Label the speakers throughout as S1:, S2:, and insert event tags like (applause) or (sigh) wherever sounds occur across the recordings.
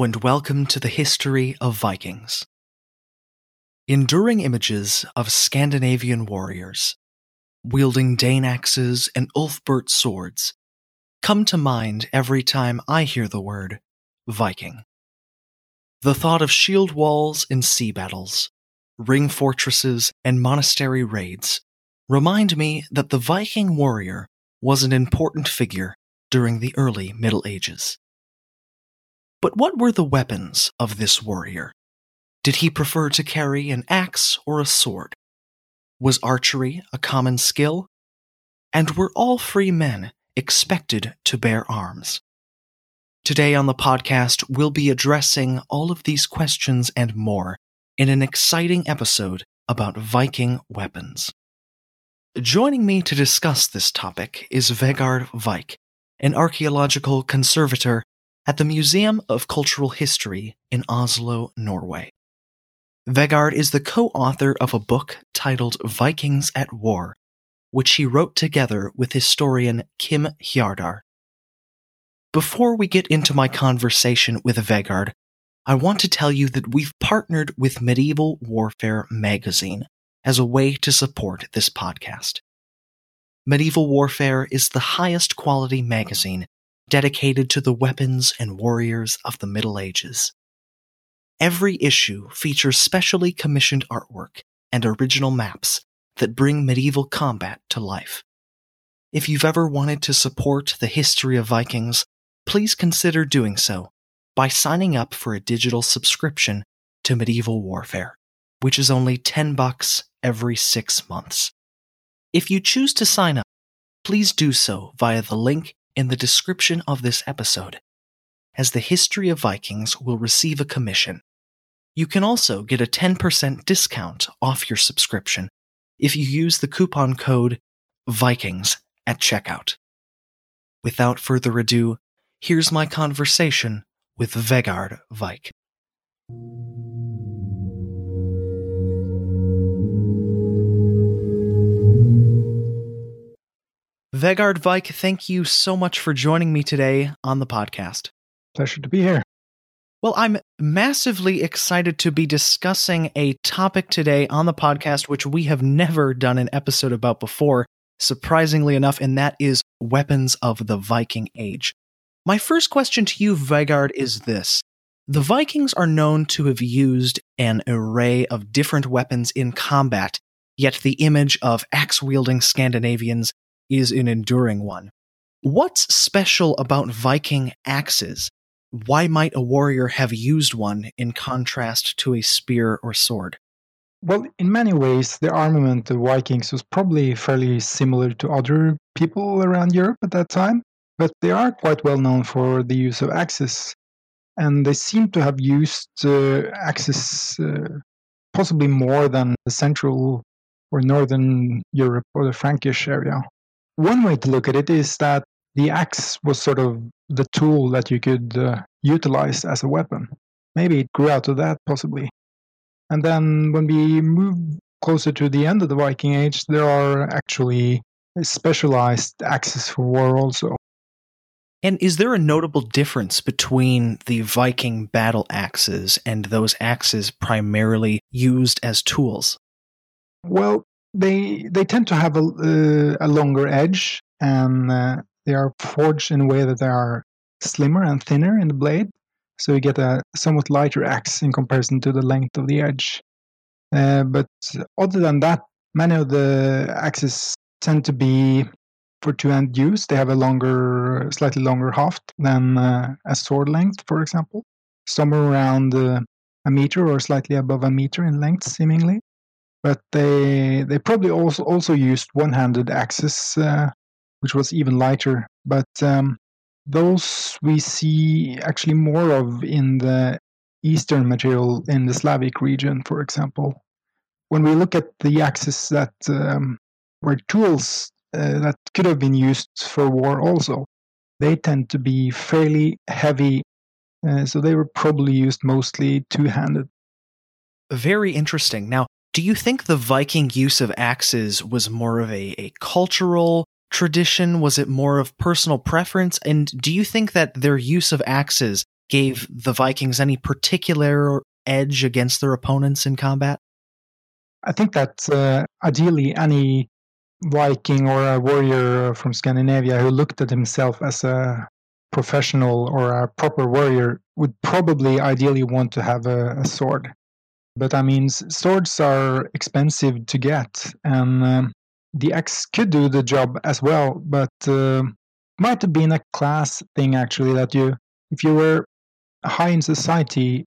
S1: And welcome to the history of Vikings. Enduring images of Scandinavian warriors, wielding Dane axes and Ulfberht swords, come to mind every time I hear the word Viking. The thought of shield walls in sea battles, ring fortresses, and monastery raids remind me that the Viking warrior was an important figure during the early Middle Ages. But what were the weapons of this warrior? Did he prefer to carry an axe or a sword? Was archery a common skill? And were all free men expected to bear arms? Today on the podcast, we'll be addressing all of these questions and more in an exciting episode about Viking weapons. Joining me to discuss this topic is Vegard Vike, an archaeological conservator at the Museum of Cultural History in Oslo, Norway. Vegard is the co author of a book titled Vikings at War, which he wrote together with historian Kim Hjardar. Before we get into my conversation with Vegard, I want to tell you that we've partnered with Medieval Warfare magazine as a way to support this podcast. Medieval Warfare is the highest quality magazine dedicated to the weapons and warriors of the Middle Ages. Every issue features specially commissioned artwork and original maps that bring medieval combat to life. If you've ever wanted to support the history of Vikings, please consider doing so by signing up for a digital subscription to Medieval Warfare, which is only 10 bucks every 6 months. If you choose to sign up, please do so via the link in the description of this episode, as the history of Vikings will receive a commission. You can also get a 10% discount off your subscription if you use the coupon code Vikings at checkout. Without further ado, here's my conversation with Vegard Vike. Vegard Vike, thank you so much for joining me today on the podcast.
S2: Pleasure to be here.
S1: Well, I'm massively excited to be discussing a topic today on the podcast, which we have never done an episode about before, surprisingly enough, and that is weapons of the Viking Age. My first question to you, Vegard, is this. The Vikings are known to have used an array of different weapons in combat, yet the image of axe wielding Scandinavians is an enduring one. What's special about Viking axes? Why might a warrior have used one in contrast to a spear or sword?
S2: Well, in many ways, the armament of Vikings was probably fairly similar to other people around Europe at that time, but they are quite well known for the use of axes. And they seem to have used uh, axes uh, possibly more than the central or northern Europe or the Frankish area. One way to look at it is that the axe was sort of the tool that you could uh, utilize as a weapon. Maybe it grew out of that, possibly. And then when we move closer to the end of the Viking Age, there are actually specialized axes for war also.
S1: And is there a notable difference between the Viking battle axes and those axes primarily used as tools?
S2: Well, they they tend to have a, uh, a longer edge and uh, they are forged in a way that they are slimmer and thinner in the blade. So you get a somewhat lighter axe in comparison to the length of the edge. Uh, but other than that many of the axes tend to be for two-hand use. They have a longer slightly longer haft than uh, a sword length for example. Somewhere around uh, a meter or slightly above a meter in length seemingly but they they probably also also used one-handed axes, uh, which was even lighter. But um, those we see actually more of in the eastern material in the Slavic region, for example. When we look at the axes that um, were tools uh, that could have been used for war, also, they tend to be fairly heavy. Uh, so they were probably used mostly two-handed.
S1: Very interesting. Now, do you think the Viking use of axes was more of a, a cultural tradition? Was it more of personal preference? And do you think that their use of axes gave the Vikings any particular edge against their opponents in combat?
S2: I think that uh, ideally any Viking or a warrior from Scandinavia who looked at himself as a professional or a proper warrior would probably ideally want to have a, a sword. But I mean, swords are expensive to get, and um, the axe could do the job as well. But uh, might have been a class thing actually that you, if you were high in society,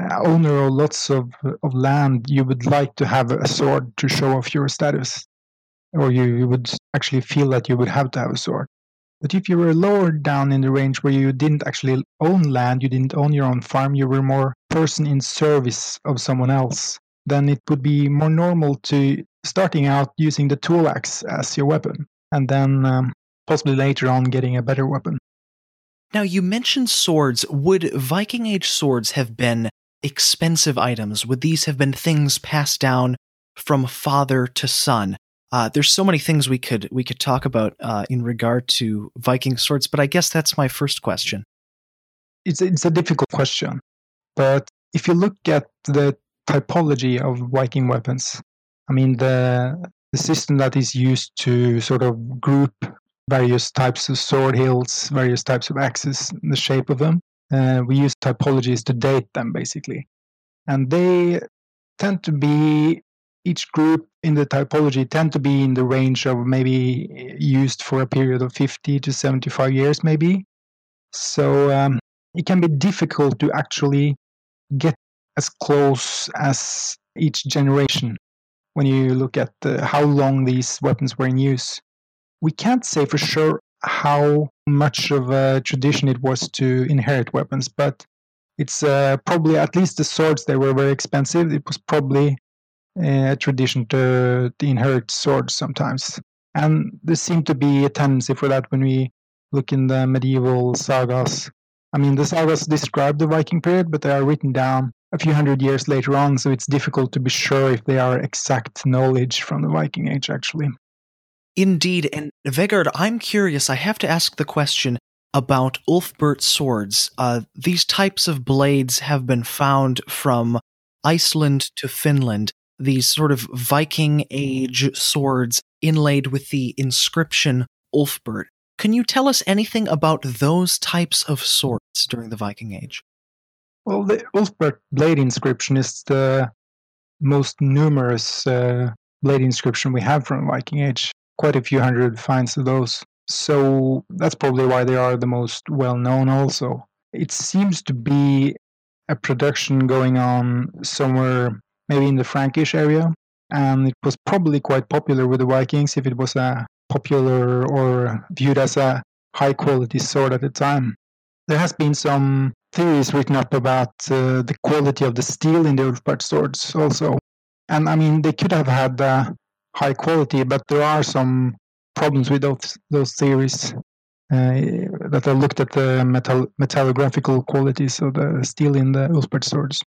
S2: uh, owner of lots of of land, you would like to have a sword to show off your status, or you, you would actually feel that you would have to have a sword. But if you were lower down in the range where you didn't actually own land, you didn't own your own farm, you were more person in service of someone else, then it would be more normal to starting out using the tool axe as your weapon, and then um, possibly later on getting a better weapon.
S1: Now, you mentioned swords. Would Viking Age swords have been expensive items? Would these have been things passed down from father to son? Uh, there's so many things we could we could talk about uh, in regard to Viking swords, but I guess that's my first question.
S2: It's it's a difficult question, but if you look at the typology of Viking weapons, I mean the the system that is used to sort of group various types of sword hilts, various types of axes, the shape of them. Uh, we use typologies to date them basically, and they tend to be each group in the typology tend to be in the range of maybe used for a period of 50 to 75 years maybe. So um, it can be difficult to actually get as close as each generation when you look at the, how long these weapons were in use. We can't say for sure how much of a tradition it was to inherit weapons but it's uh, probably at least the swords they were very expensive. It was probably a tradition to, to inherit swords sometimes. And there seemed to be a tendency for that when we look in the medieval sagas. I mean, the sagas describe the Viking period, but they are written down a few hundred years later on, so it's difficult to be sure if they are exact knowledge from the Viking Age, actually.
S1: Indeed, and Vegard, I'm curious. I have to ask the question about Ulfberht swords. Uh, these types of blades have been found from Iceland to Finland these sort of Viking age swords inlaid with the inscription Ulfberht. Can you tell us anything about those types of swords during the Viking Age?
S2: Well, the Ulfberht blade inscription is the most numerous uh, blade inscription we have from the Viking Age. Quite a few hundred finds of those. So that's probably why they are the most well known, also. It seems to be a production going on somewhere maybe in the Frankish area. And it was probably quite popular with the Vikings if it was a popular or viewed as a high quality sword at the time. There has been some theories written up about uh, the quality of the steel in the Ulfberht swords also. And I mean, they could have had uh, high quality, but there are some problems with those, those theories. Uh, that I looked at the metal, metallographical qualities of the steel in the Ulfberht swords.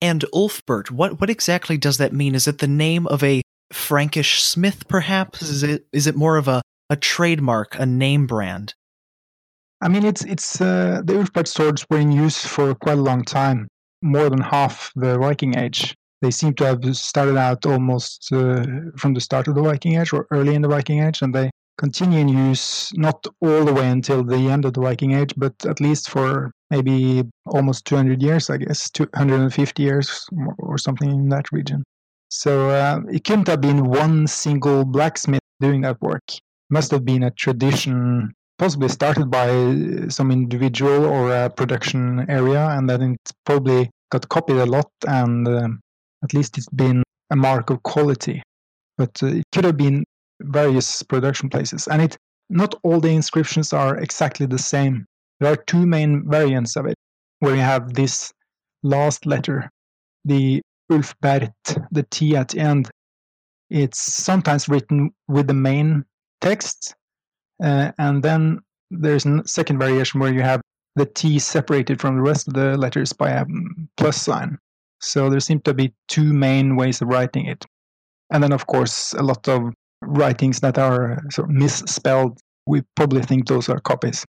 S1: And Ulfberht, what, what exactly does that mean? Is it the name of a Frankish smith, perhaps? Is it is it more of a, a trademark, a name brand?
S2: I mean, it's it's uh, the Ulfberht swords were in use for quite a long time, more than half the Viking Age. They seem to have started out almost uh, from the start of the Viking Age or early in the Viking Age, and they continue in use not all the way until the end of the Viking Age, but at least for maybe almost 200 years, I guess, 250 years or something in that region. So uh, it couldn't have been one single blacksmith doing that work. It must have been a tradition, possibly started by some individual or a production area, and then it probably got copied a lot, and uh, at least it's been a mark of quality. But uh, it could have been various production places, and it not all the inscriptions are exactly the same. There are two main variants of it, where you have this last letter, the Ulfberht, the T at the end. It's sometimes written with the main text, uh, and then there's a second variation where you have the T separated from the rest of the letters by a plus sign. So there seem to be two main ways of writing it. And then, of course, a lot of writings that are sort of misspelled. We probably think those are copies.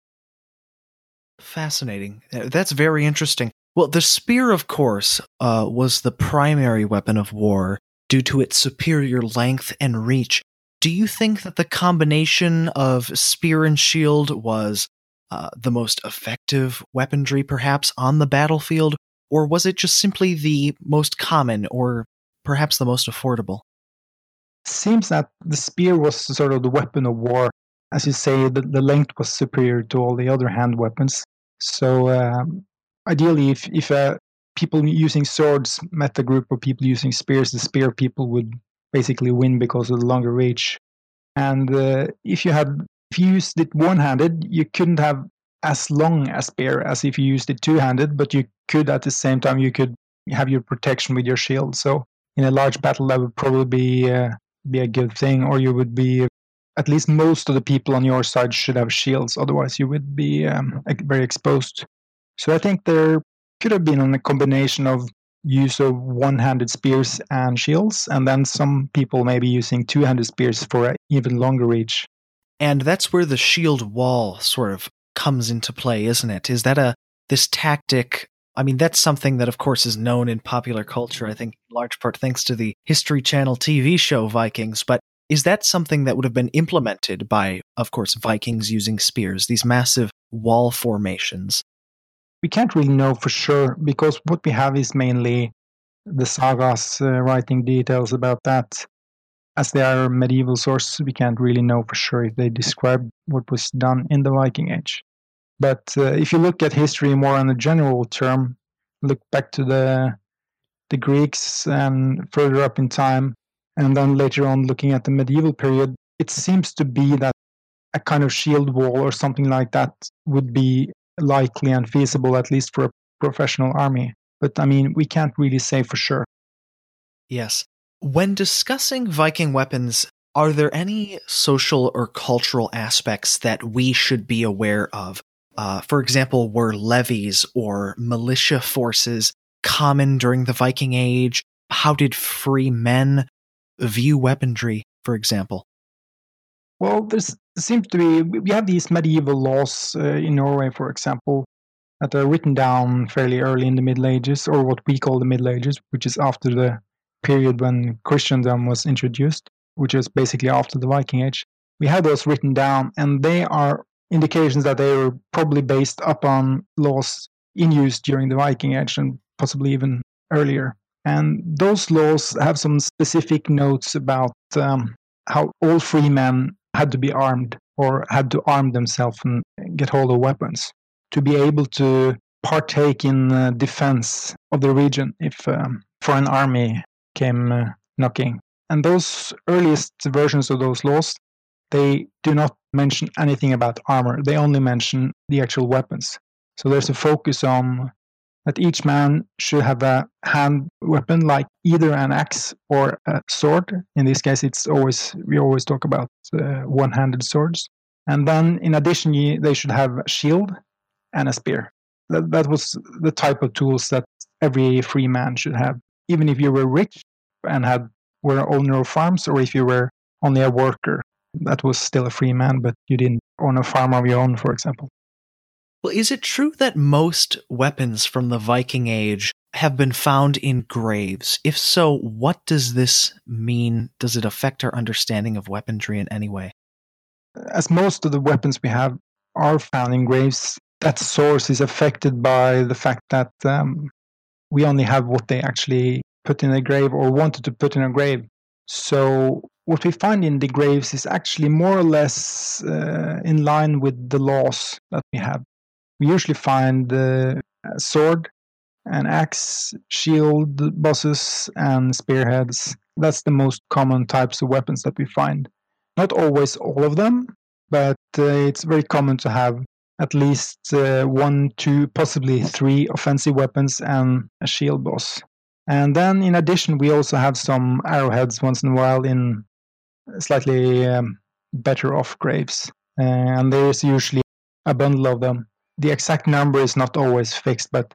S1: Fascinating. Uh, that's very interesting. Well, the spear, of course, uh, was the primary weapon of war due to its superior length and reach. Do you think that the combination of spear and shield was uh, the most effective weaponry, perhaps, on the battlefield, or was it just simply the most common or perhaps the most affordable?
S2: Seems that the spear was sort of the weapon of war. As you say, the, the length was superior to all the other hand weapons. So um, ideally, if if uh, people using swords met a group of people using spears, the spear people would basically win because of the longer reach. And uh, if you had if you used it one-handed, you couldn't have as long a spear as if you used it two-handed, but you could at the same time you could have your protection with your shield. So in a large battle, that would probably be uh, be a good thing, or you would be at least most of the people on your side should have shields. Otherwise, you would be um, very exposed. So I think there could have been a combination of use of one-handed spears and shields, and then some people maybe using two-handed spears for even longer reach.
S1: And that's where the shield wall sort of comes into play, isn't it? Is that a this tactic? I mean, that's something that, of course, is known in popular culture. I think, in large part thanks to the History Channel TV show Vikings. But is that something that would have been implemented by, of course, Vikings using spears? These massive wall formations
S2: we can't really know for sure because what we have is mainly the sagas uh, writing details about that. As they are medieval sources, we can't really know for sure if they describe what was done in the Viking Age. But uh, if you look at history more on a general term, look back to the the Greeks and further up in time, and then later on looking at the medieval period, it seems to be that a kind of shield wall or something like that would be likely and feasible, at least for a professional army. But I mean, we can't really say for sure.
S1: Yes. When discussing Viking weapons, are there any social or cultural aspects that we should be aware of? Uh, for example, were levies or militia forces common during the Viking Age? How did free men view weaponry, for example?
S2: Well, there seems to be, we have these medieval laws uh, in Norway, for example, that are written down fairly early in the Middle Ages, or what we call the Middle Ages, which is after the period when Christendom was introduced, which is basically after the Viking Age. We have those written down, and they are indications that they were probably based upon laws in use during the Viking Age and possibly even earlier. And those laws have some specific notes about um, how all free men had to be armed or had to arm themselves and get hold of weapons to be able to partake in uh, defense of the region if um, foreign army came uh, knocking. And those earliest versions of those laws, they do not mention anything about armor. They only mention the actual weapons. So there's a focus on that each man should have a hand weapon like either an axe or a sword. In this case, it's always we always talk about uh, one-handed swords. And then, in addition, they should have a shield and a spear. That, that was the type of tools that every free man should have, even if you were rich and had were owner of farms, or if you were only a worker. That was still a free man, but you didn't own a farm of your own, for example.
S1: Well, is it true that most weapons from the Viking Age have been found in graves? If so, what does this mean? Does it affect our understanding of weaponry in any way?
S2: As most of the weapons we have are found in graves, that source is affected by the fact that um, we only have what they actually put in a grave or wanted to put in a grave. So what we find in the graves is actually more or less uh, in line with the laws that we have we usually find a sword, an axe, shield, bosses, and spearheads. That's the most common types of weapons that we find. Not always all of them, but uh, it's very common to have at least uh, one, two, possibly three offensive weapons and a shield boss. And then, in addition, we also have some arrowheads once in a while in slightly um, better off graves. Uh, and there's usually a bundle of them the exact number is not always fixed, but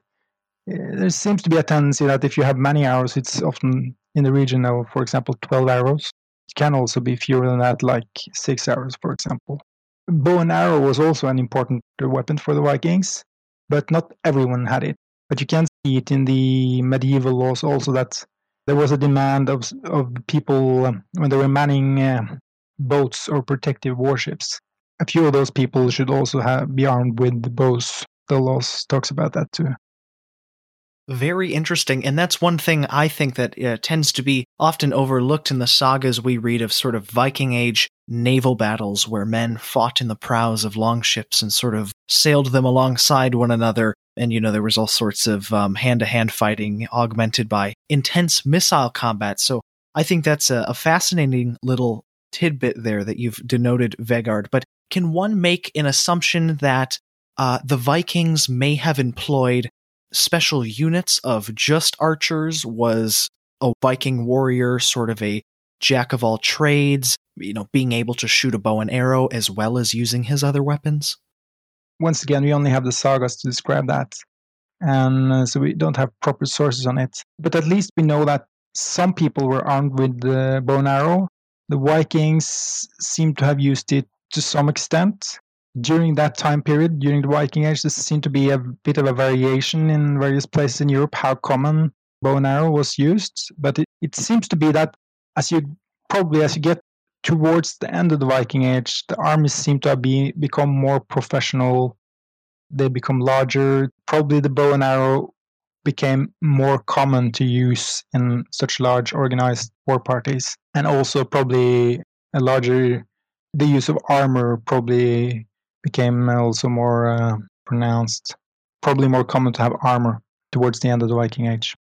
S2: uh, there seems to be a tendency that if you have many arrows, it's often in the region of, for example, 12 arrows. It can also be fewer than that, like six arrows, for example. Bow and arrow was also an important weapon for the Vikings. but not everyone had it. But you can see it in the medieval laws also that there was a demand of of people um, when they were manning uh, boats or protective warships. A few of those people should also have, be armed with bows. The laws talks about that too.
S1: Very interesting. And that's one thing I think that uh, tends to be often overlooked in the sagas we read of sort of Viking Age naval battles where men fought in the prows of longships and sort of sailed them alongside one another. And, you know, there was all sorts of hand to hand fighting augmented by intense missile combat. So I think that's a, a fascinating little tidbit there that you've denoted, Vegard. But can one make an assumption that uh, the Vikings may have employed special units of just archers? Was a Viking warrior sort of a jack of all trades, you know, being able to shoot a bow and arrow as well as using his other weapons?
S2: Once again, we only have the sagas to describe that. And uh, so we don't have proper sources on it. But at least we know that some people were armed with the bow and arrow. The Vikings seem to have used it to some extent during that time period, during the Viking Age, there seemed to be a bit of a variation in various places in Europe how common bow and arrow was used. But it, it seems to be that as you probably as you get towards the end of the Viking Age, the armies seem to have be, become more professional. They become larger. Probably the bow and arrow became more common to use in such large organized war parties, and also probably a larger the use of armor probably became also more uh, pronounced. Probably more common to have armor towards the end of the Viking Age.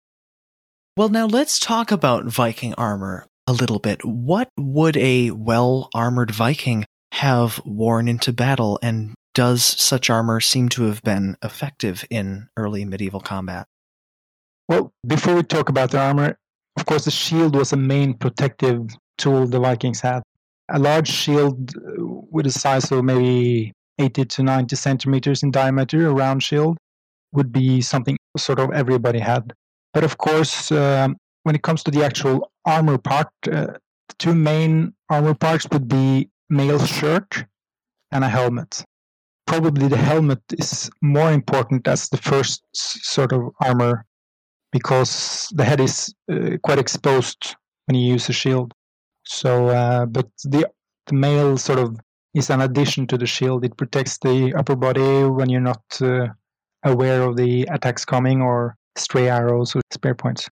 S1: Well, now let's talk about Viking armor a little bit. What would a well armored Viking have worn into battle, and does such armor seem to have been effective in early medieval combat?
S2: Well, before we talk about the armor, of course, the shield was a main protective tool the Vikings had. A large shield uh, with a size of maybe 80 to 90 centimeters in diameter, a round shield, would be something sort of everybody had. But of course, um, when it comes to the actual armor part, uh, the two main armor parts would be mail shirt and a helmet. Probably the helmet is more important as the first sort of armor because the head is uh, quite exposed when you use a shield. So, uh, but the the mail sort of is an addition to the shield. It protects the upper body when you're not uh, aware of the attacks coming or stray arrows or spear points.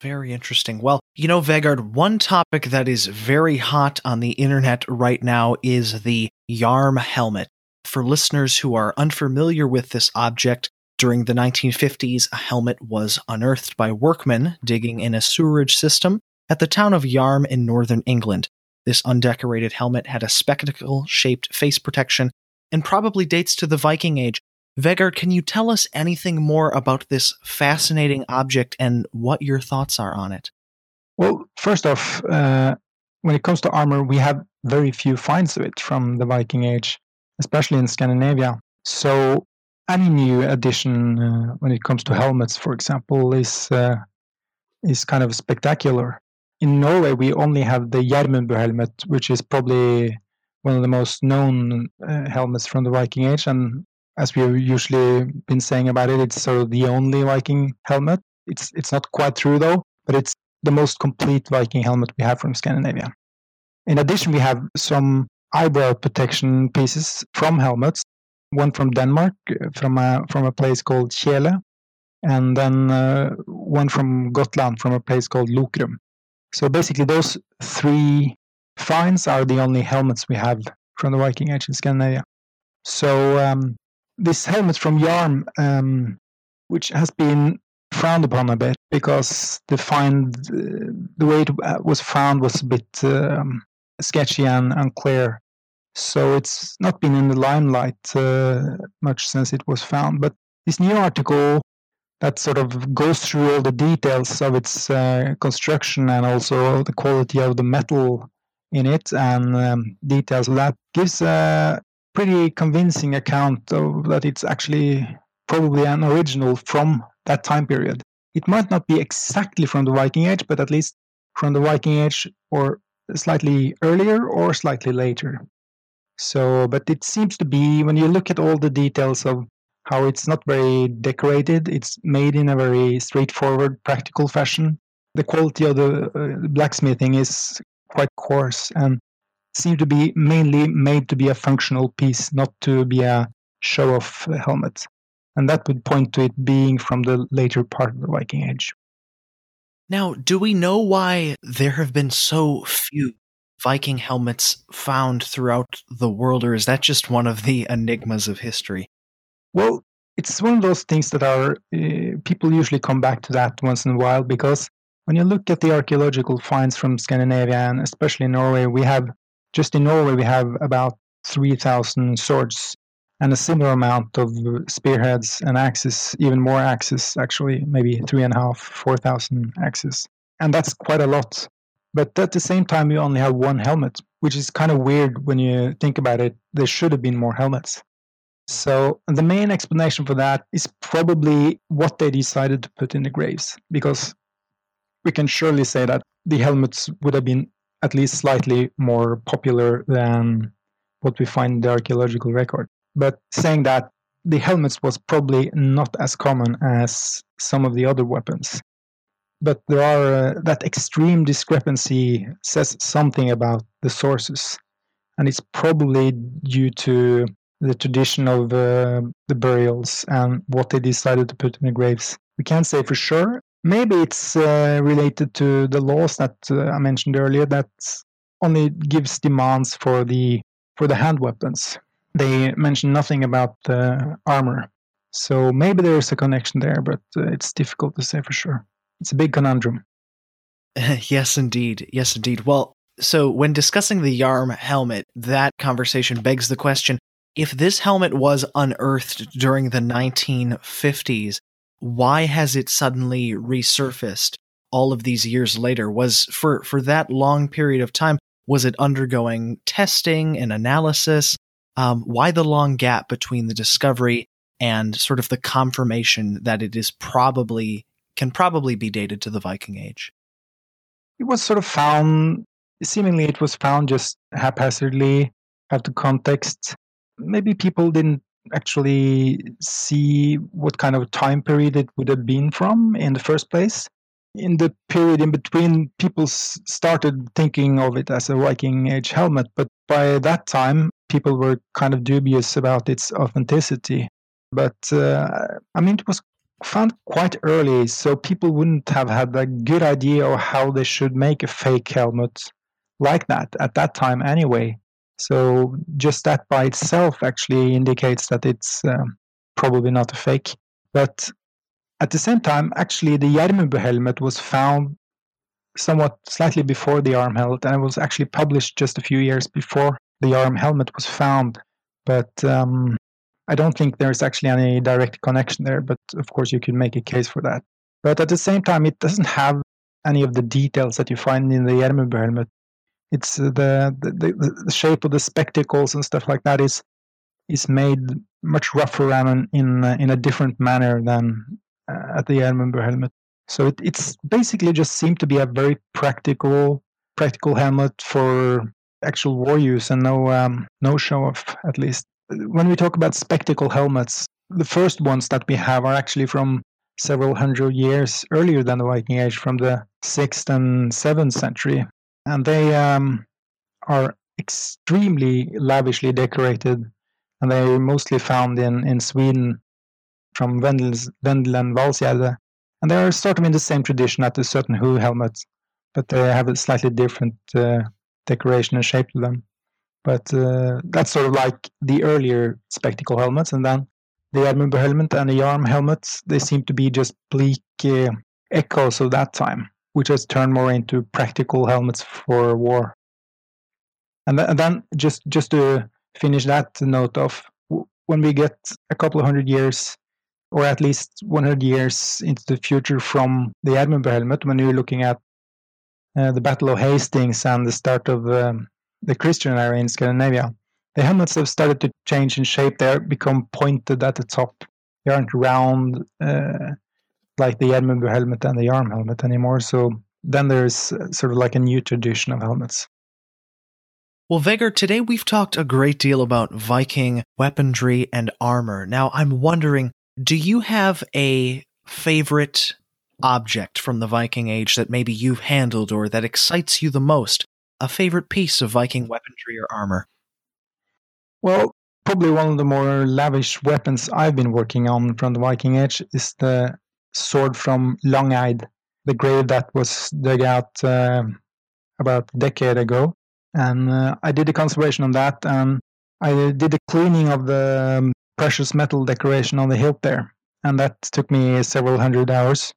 S1: Very interesting. Well, you know, Vegard, one topic that is very hot on the internet right now is the Yarm helmet. For listeners who are unfamiliar with this object, during the 1950s, a helmet was unearthed by workmen digging in a sewerage system at the town of Yarm in northern England. This undecorated helmet had a spectacle shaped face protection and probably dates to the Viking Age. Vegard, can you tell us anything more about this fascinating object and what your thoughts are on it?
S2: Well, first off, uh, when it comes to armor, we have very few finds of it from the Viking Age, especially in Scandinavia. So, any new addition uh, when it comes to helmets, for example, is uh, is kind of spectacular in Norway, we only have the Gjermundbu helmet, which is probably one of the most known uh, helmets from the Viking Age. And as we've usually been saying about it, it's sort of the only Viking helmet. It's it's not quite true though, but it's the most complete Viking helmet we have from Scandinavia. In addition, we have some eyebrow protection pieces from helmets. One from Denmark, from a from a place called Tjele, and then uh, one from Gotland, from a place called Lokrum. So basically, those three finds are the only helmets we have from the Viking Age in Scandinavia. So um, this helmet from Yarm, um, which has been frowned upon a bit because the find, uh, the way it uh, was found was a bit um, sketchy and unclear. So it's not been in the limelight uh, much since it was found. But this new article that sort of goes through all the details of its uh, construction and also the quality of the metal in it and um, details of that gives a pretty convincing account of that it's actually probably an original from that time period. It might not be exactly from the Viking Age, but at least from the Viking Age or slightly earlier or slightly later. So, but it seems to be when you look at all the details of how it's not very decorated. It's made in a very straightforward, practical fashion. The quality of the uh, blacksmithing is quite coarse and seem to be mainly made to be a functional piece, not to be a show off helmet. And that would point to it being from the later part of the Viking Age.
S1: Now, do we know why there have been so few Viking helmets found throughout the world, or is that just one of the enigmas of history?
S2: Well, it's one of those things that are uh, people usually come back to that once in a while because when you look at the archaeological finds from Scandinavia and especially Norway, we have just in Norway we have about 3,000 swords and a similar amount of spearheads and axes, even more axes actually, maybe three and a half, four thousand axes, and that's quite a lot. But at the same time, you only have one helmet, which is kind of weird when you think about it. There should have been more helmets. So the main explanation for that is probably what they decided to put in the graves, because we can surely say that the helmets would have been at least slightly more popular than what we find in the archaeological record. But saying that, the helmets was probably not as common as some of the other weapons. But there are uh, that extreme discrepancy says something about the sources, and it's probably due to the tradition of uh, the burials and what they decided to put in the graves. We can't say for sure. Maybe it's uh, related to the laws that uh, I mentioned earlier that only gives demands for the for the hand weapons they mention nothing about the armor. So maybe there's a connection there, but uh, it's difficult to say for sure. It's a big conundrum. (laughs)
S1: yes, indeed. Yes, indeed. Well, so when discussing the Yarm helmet, that conversation begs the question if this helmet was unearthed during the 1950s, why has it suddenly resurfaced all of these years later? Was for, for that long period of time, was it undergoing testing and analysis? Um, why the long gap between the discovery and sort of the confirmation that it is probably can probably be dated to the Viking Age?
S2: It was sort of found. Seemingly, it was found just haphazardly, out of context. Maybe people didn't actually see what kind of time period it would have been from in the first place. In the period in between, people started thinking of it as a Viking Age helmet, but by that time, people were kind of dubious about its authenticity. But uh, I mean, it was found quite early, so people wouldn't have had a good idea of how they should make a fake helmet like that at that time anyway. So just that by itself actually indicates that it's um, probably not a fake. But at the same time, actually, the Gjermundbu helmet was found somewhat slightly before the Yarm helmet, and it was actually published just a few years before the Yarm helmet was found. But um, I don't think there's actually any direct connection there. But of course, you can make a case for that. But at the same time, it doesn't have any of the details that you find in the Gjermundbu helmet. It's uh, the, the, the shape of the spectacles and stuff like that is is made much rougher and in in, in a different manner than uh, at the Gjermundbu helmet. So it, it's basically just seemed to be a very practical practical helmet for actual war use and no um, no show off at least. When we talk about spectacle helmets, the first ones that we have are actually from several hundred years earlier than the Viking Age, from the sixth and seventh century, and they um, are extremely lavishly decorated, and they're mostly found in in Sweden from Vendel, Vendel and Valsgärde. And they are sort of in the same tradition as the Sutton Hoo helmets, but they have a slightly different uh, decoration and shape to them. But uh, that's sort of like the earlier spectacle helmets, and then the Gjermundbu helmet and the Yarm helmets, they seem to be just bleak uh, echoes of that time, which has turned more into practical helmets for war. And, th- and then just just to finish that note off, when we get a couple of hundred years, or at least 100 years into the future from the Gjermundbu helmet, when you're looking at uh, the Battle of Hastings and the start of um, the Christian era in Scandinavia, the helmets have started to change in shape. They become pointed at the top. They aren't round uh, like the Gjermundbu helmet and the Yarm helmet anymore. So then there's uh, sort of like a new tradition of helmets.
S1: Well, Vegard, today we've talked a great deal about Viking weaponry and armor. Now, I'm wondering, do you have a favorite object from the Viking Age that maybe you've handled or that excites you the most? A favorite piece of Viking weaponry or armor?
S2: Well, probably one of the more lavish weapons I've been working on from the Viking Age is the sword from Langeid, the grave that was dug out uh, about a decade ago. And uh, I did a conservation on that, and I did the cleaning of the um, precious metal decoration on the hilt there. And that took me several hundred hours.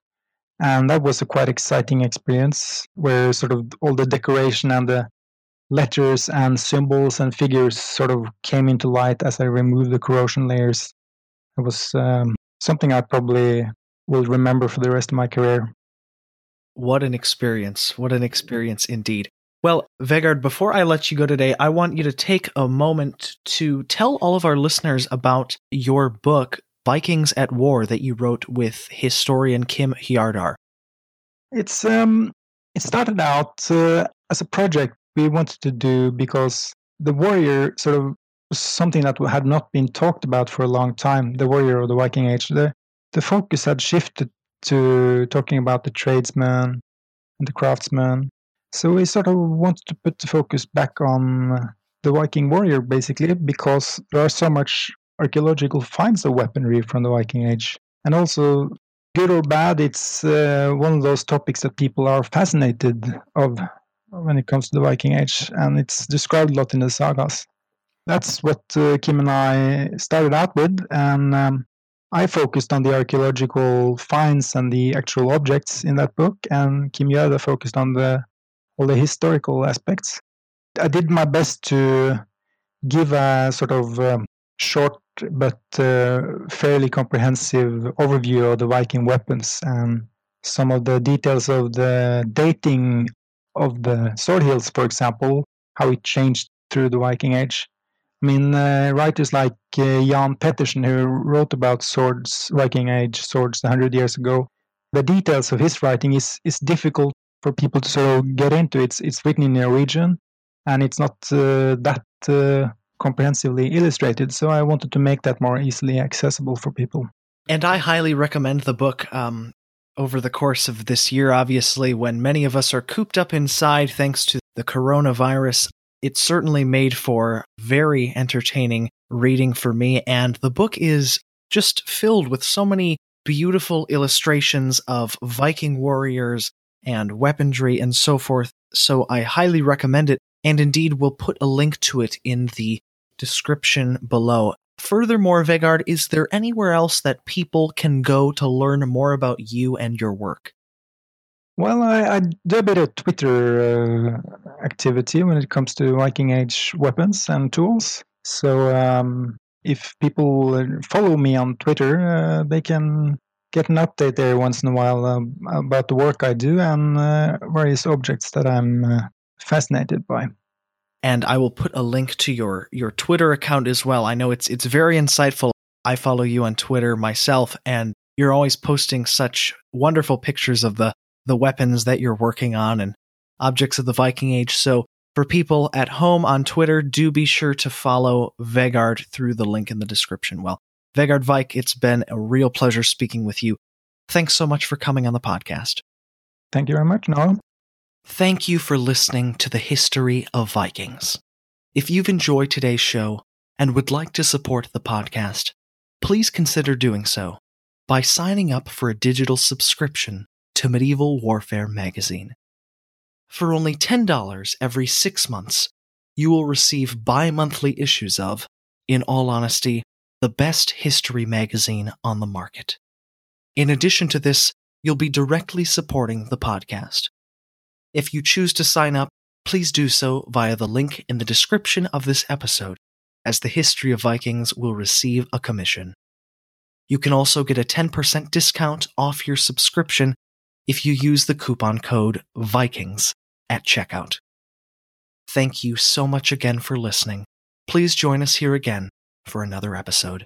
S2: And that was a quite exciting experience where sort of all the decoration and the letters and symbols and figures sort of came into light as I removed the corrosion layers. It was um, something I probably will remember for the rest of my career.
S1: What an experience. What an experience indeed. Well, Vegard, before I let you go today, I want you to take a moment to tell all of our listeners about your book, Vikings at War, that you wrote with historian Kim Hjardar.
S2: It's um, it started out uh, as a project we wanted to do because the warrior sort of was something that had not been talked about for a long time. The warrior of the Viking Age. The the focus had shifted to talking about the tradesman and the craftsman. So we sort of wanted to put the focus back on the Viking warrior, basically, because there are so much archaeological finds of weaponry from the Viking Age, and also good or bad, it's uh, one of those topics that people are fascinated of when it comes to the Viking Age, and it's described a lot in the sagas. That's what uh, Kim and I started out with, and um, I focused on the archaeological finds and the actual objects in that book, and Kim Hjardar focused on the all the historical aspects. I did my best to give a sort of um, short but uh, fairly comprehensive overview of the Viking weapons and some of the details of the dating of the sword hilts, for example, how it changed through the Viking Age. I mean, uh, writers like uh, Jan Petersen, who wrote about swords, Viking Age swords 100 years ago, the details of his writing is, is difficult for people to sort of get into. It's, it's written in Norwegian, and it's not uh, that uh, comprehensively illustrated, so I wanted to make that more easily accessible for people.
S1: And I highly recommend the book. Um, over the course of this year, obviously, when many of us are cooped up inside thanks to the coronavirus, it certainly made for very entertaining reading for me. And the book is just filled with so many beautiful illustrations of Viking warriors and weaponry and so forth. So I highly recommend it. And indeed, we'll put a link to it in the description below. Furthermore, Vegard, is there anywhere else that people can go to learn more about you and your work?
S2: Well, I, I do a bit of Twitter uh, activity when it comes to Viking Age weapons and tools. So um, if people follow me on Twitter, uh, they can get an update there once in a while uh, about the work I do and uh, various objects that I'm uh, fascinated by.
S1: And I will put a link to your your Twitter account as well. I know it's it's very insightful. I follow you on Twitter myself, and you're always posting such wonderful pictures of the the weapons that you're working on and objects of the Viking Age. So for people at home on Twitter, do be sure to follow Vegard through the link in the description. Well, Vegard Vike, it's been a real pleasure speaking with you. Thanks so much for coming on the podcast.
S2: Thank you very much, Noah.
S1: Thank you for listening to the History of Vikings. If you've enjoyed today's show and would like to support the podcast, please consider doing so by signing up for a digital subscription to Medieval Warfare magazine. For only $10 every six months, you will receive bi monthly issues of, in all honesty, the best history magazine on the market. In addition to this, you'll be directly supporting the podcast. If you choose to sign up, please do so via the link in the description of this episode, as the History of Vikings will receive a commission. You can also get a 10% discount off your subscription if you use the coupon code VIKINGS at checkout. Thank you so much again for listening. Please join us here again for another episode.